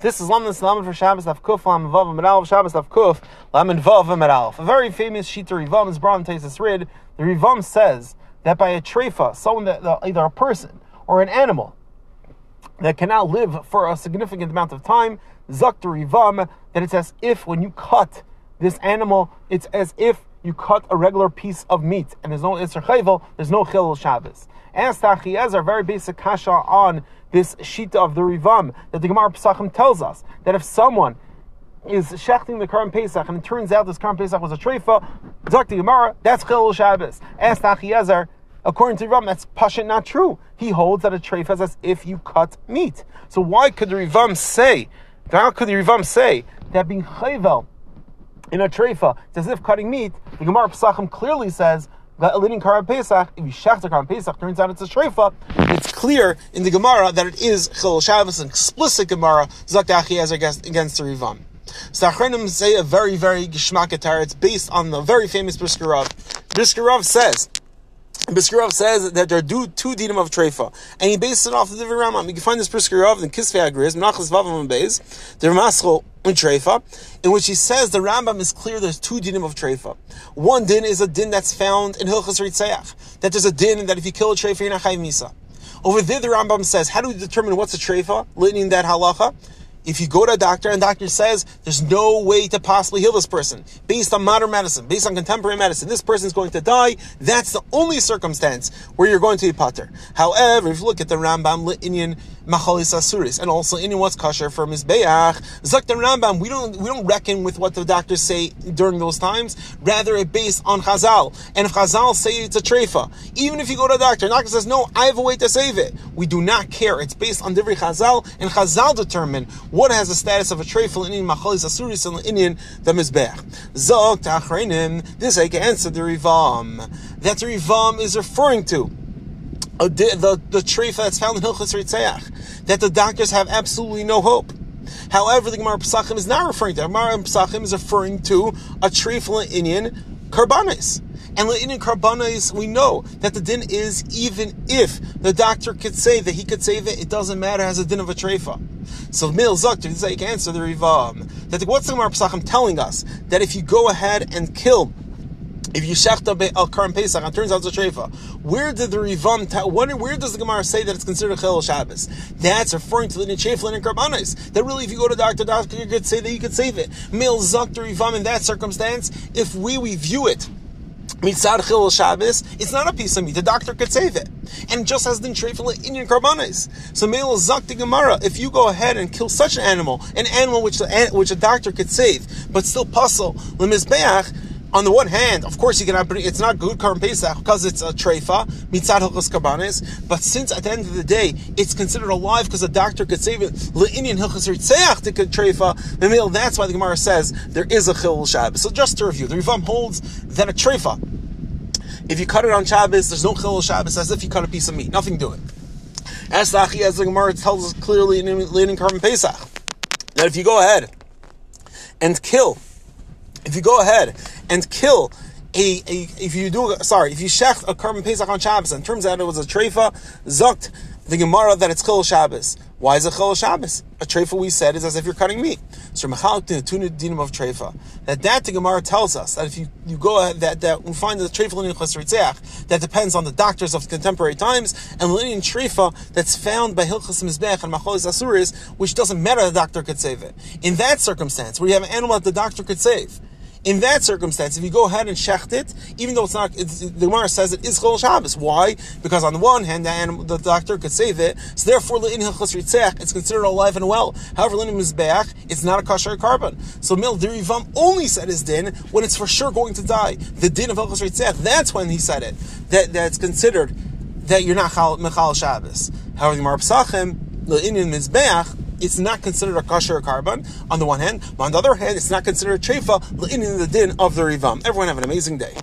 This is Lamed Lamed for Shabbos Lav Kuf Lamed Vav Aleph Shabbos Lav Kuf Lamed Vav Aleph. A very famous Shita Rivam is in Tesis Rid. The Rivam says that by a treifa, someone that either a person or an animal that cannot live for a significant amount of time, Zakta Rivam, that it's as if when you cut this animal, it's as if you cut a regular piece of meat, and there's no Isser Chayvel, there's no Chilul Shabbos. Ask Tachiezer, very basic kasha on this shita of the Rivam, that the Gemara Pesachim tells us that if someone is shechting the Karim Pesach, and it turns out this Karim Pesach was a treifa, Zakti Gemara, that's Chilul Shabbos. Ask Tachiezer, According to Rivam, that's pasha not true. He holds that a treif is as if you cut meat. So why could the Rivam say, how could the Rivam say that being chayvel in a treifa, it's as if cutting meat, the Gemara Pesachim clearly says that a living Karam Pesach, if you shach the Karam Pesach, turns out it's a treifa. it's clear in the Gemara that it is Chil Shabbos, an explicit Gemara, Zakdachi as against, the Rivam. So Achronim say a very, very Gishmak It's based on the very famous Brisker Rav. Says, Brisker says that there are two, dinim of treifa, and he bases it off of the Rambam. You can find this Brisker Rav in Kisvei HaGriz, Menachas Vavam and Beis, the Ramaschel in treifa, in which he says the Rambam is clear there's two dinim of treifa. One din is a din that's found in Hilchas Ritzeach, that there's a din that if you kill a treifa, you're not misa. Over there, the Rambam says, how do we determine what's a treifa? Litany in that halacha. If you go to a doctor and doctor says there's no way to possibly heal this person based on modern medicine, based on contemporary medicine, this person is going to die, that's the only circumstance where you're going to be pater. However, if you look at the Rambam Indian machalis asuris, and also in what's kosher for mizbeach. Zak the Rambam, we don't we don't reckon with what the doctors say during those times. Rather, it based on Chazal. And if Chazal say it's a treifa, even if you go to a doctor, and doctor says no, I have a way to save it. We do not care. It's based on different Chazal, and Chazal determine what has the status of a treifa in machalis asuris and Indian the mizbeach. Zok. This I can answer the Rivam. That the Rivam is referring to Oh, the, the treifa that's found in Hilchas Ritzeach, that the doctors have absolutely no hope. However, the Gemara Pesachim is not referring to. Gemara Pesachim is referring to a tree treifa Indian karbanis. And in karbanis, we know that the din is even if the doctor could say that he could save it, it doesn't matter as a din of a treifa. So Mil Zakter, this is you can answer the Rivam. That what's the Gemara Pesachim telling us? That if you go ahead and kill if you shechta be al karim pesach, and turns out it's a treifa. Where did the Rivam? Ta- where, where does the Gemara say that it's considered chel Shabbos? That's referring to the necheflin and karbanis. That really, if you go to doctor, doctor you could say that you could save it. Mil zok the Rivam in that circumstance. If we we view it. Mitzad Chil Shabbos, it's not a piece of meat. The doctor could save it. And just as the Trefel Indian Karbanis. So Mele Zakti Gemara, if you go ahead and kill such an animal, an animal which the, which a doctor could save, but still puzzle, Lemizbeach, on the one hand, of course, you can have, it's not good Karim Pesach because it's a treifa, mitzad hilchos karbanis, but since at the end of the day, it's considered alive because a doctor could save it, le'inyan hilchos ritzeach to treifa, that's why the Gemara says there is a chil Shabbos. So just to review, the Rivam holds that a treifa, if you cut it on Shabbos, there's no chil Shabbos, as if you cut a piece of meat, nothing to it. As the as the Gemara tells us clearly in Lenin Karim Pesach, that if you go ahead and kill if you go ahead and kill a, a if you do sorry if you shech a korban pesach on Shabbos and turns out it was a treifa zokt the Gemara that it's chol Shabbos. Why is it chol Shabbos? A treifa we said is as if you're cutting meat. So mechalk the two dinim of treifa. That that the Gemara tells us that if you, you go ahead, that that we find the treifa in chesritzeach that depends on the doctors of contemporary times and linian treifa that's found by hilchas mizbech and macholis asuris, which doesn't matter the doctor could save it. In that circumstance, where you have an animal that the doctor could save in that circumstance, if you go ahead and shecht it, even though it's not, it's, the Gemara says it is chol Shabbos. Why? Because on the one hand, the, animal, the doctor could save it, so therefore it's considered alive and well. However, le'in mizbeach, it's not a kosher korban. So mil derivam only said his din when it's for sure going to die. The din of hilchos ritzech, that's when he said it. That that's considered that you're not mechal Shabbos. However, the Gemara Pesachim, mizbeach, it's not considered a kosher korban on the one hand, but on the other hand, it's not considered a in the din of the rivam. Everyone have an amazing day.